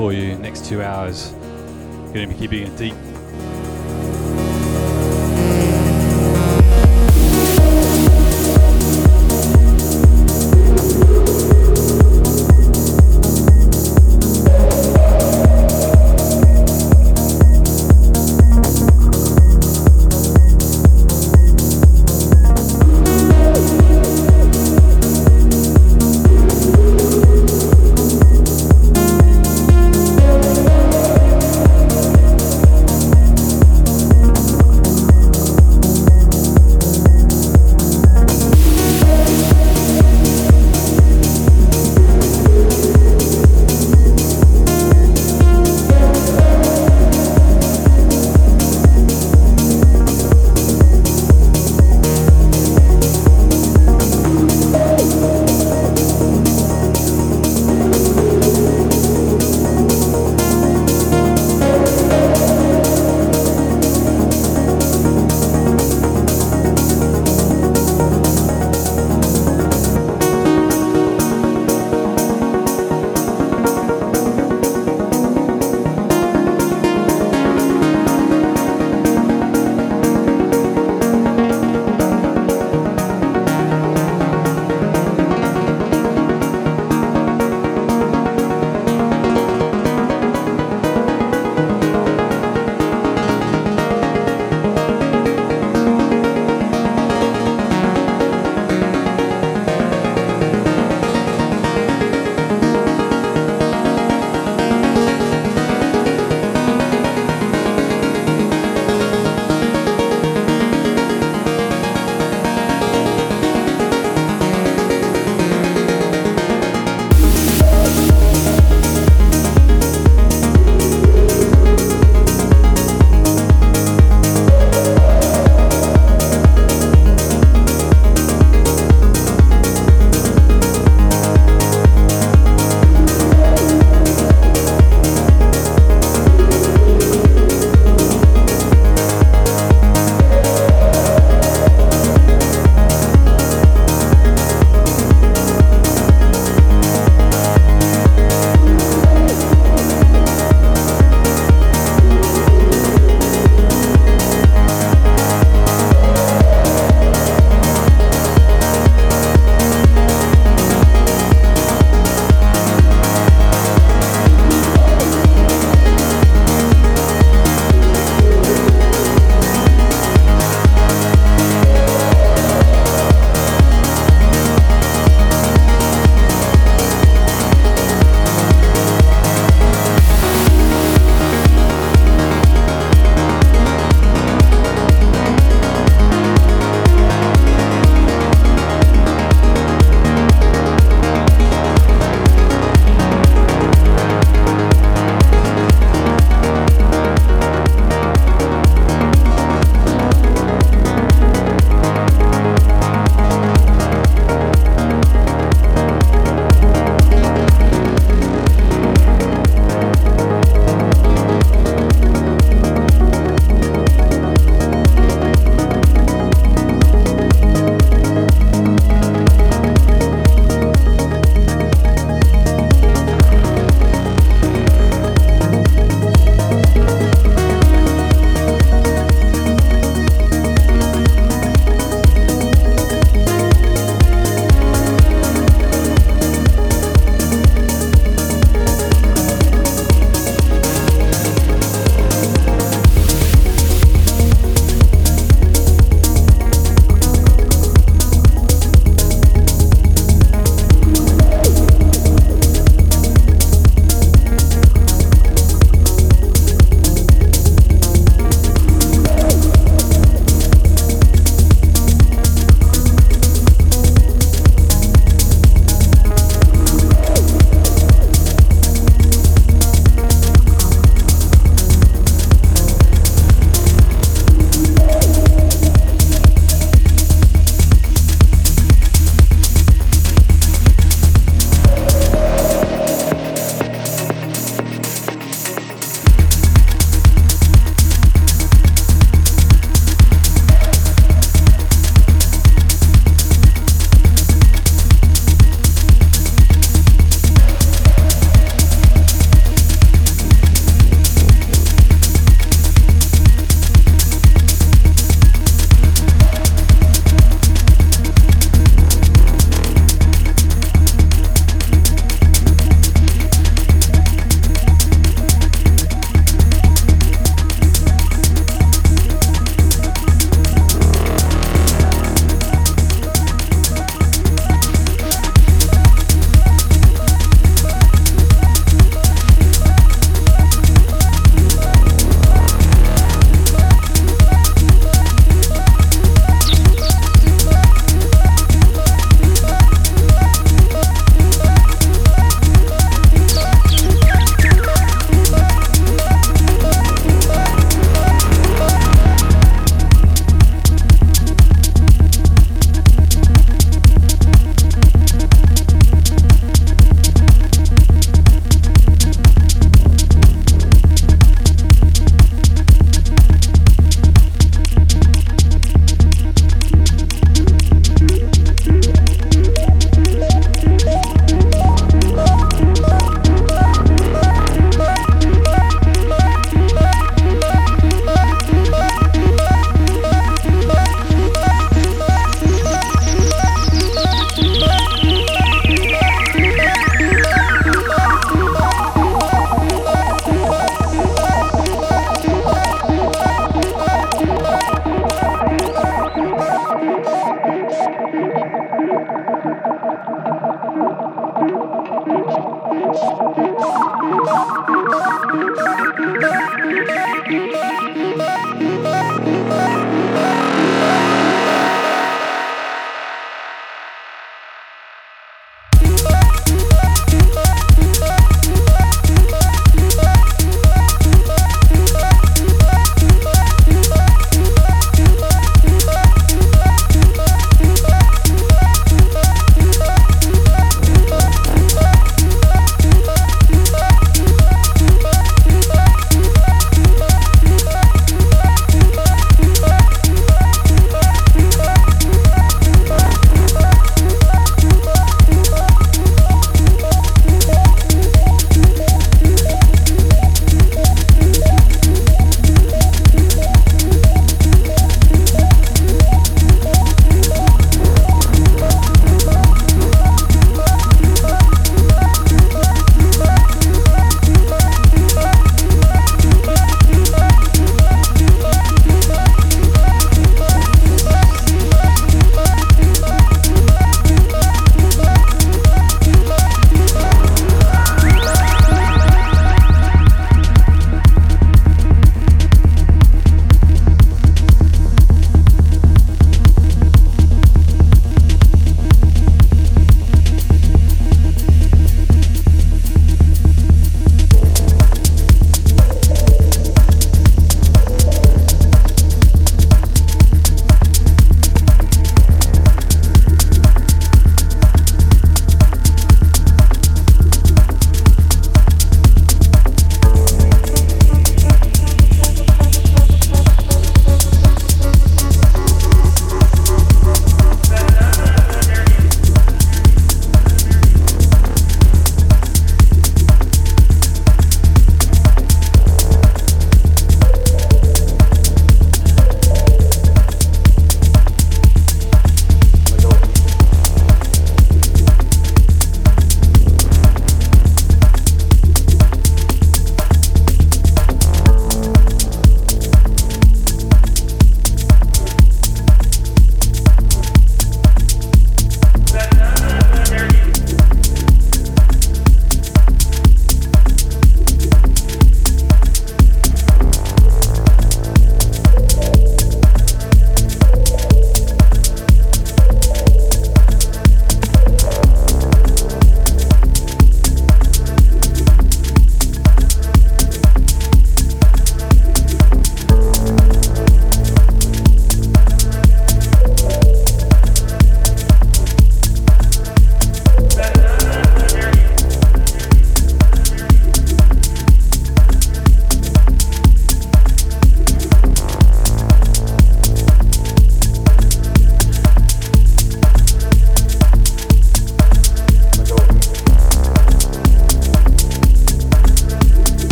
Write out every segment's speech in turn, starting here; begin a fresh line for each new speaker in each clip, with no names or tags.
For you next two hours. Going to be keeping it deep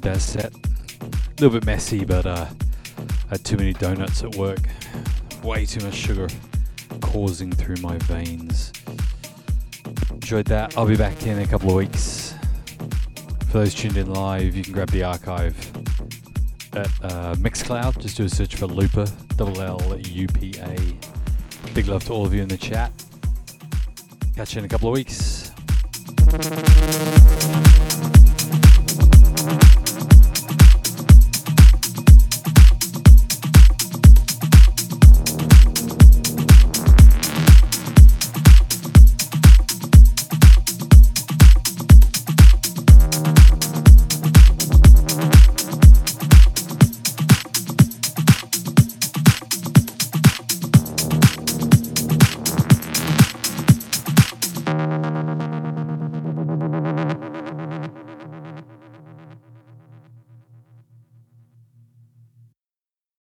enjoyed that set. A little bit messy, but uh, I had too many donuts at work. Way too much sugar coursing through my veins. Enjoyed that. I'll be back in a couple of weeks. For those tuned in live, you can grab the archive at uh, Mixcloud. Just do a search for Llupa, double L U P A. Big love to all of you in the chat. Catch you in a couple of weeks.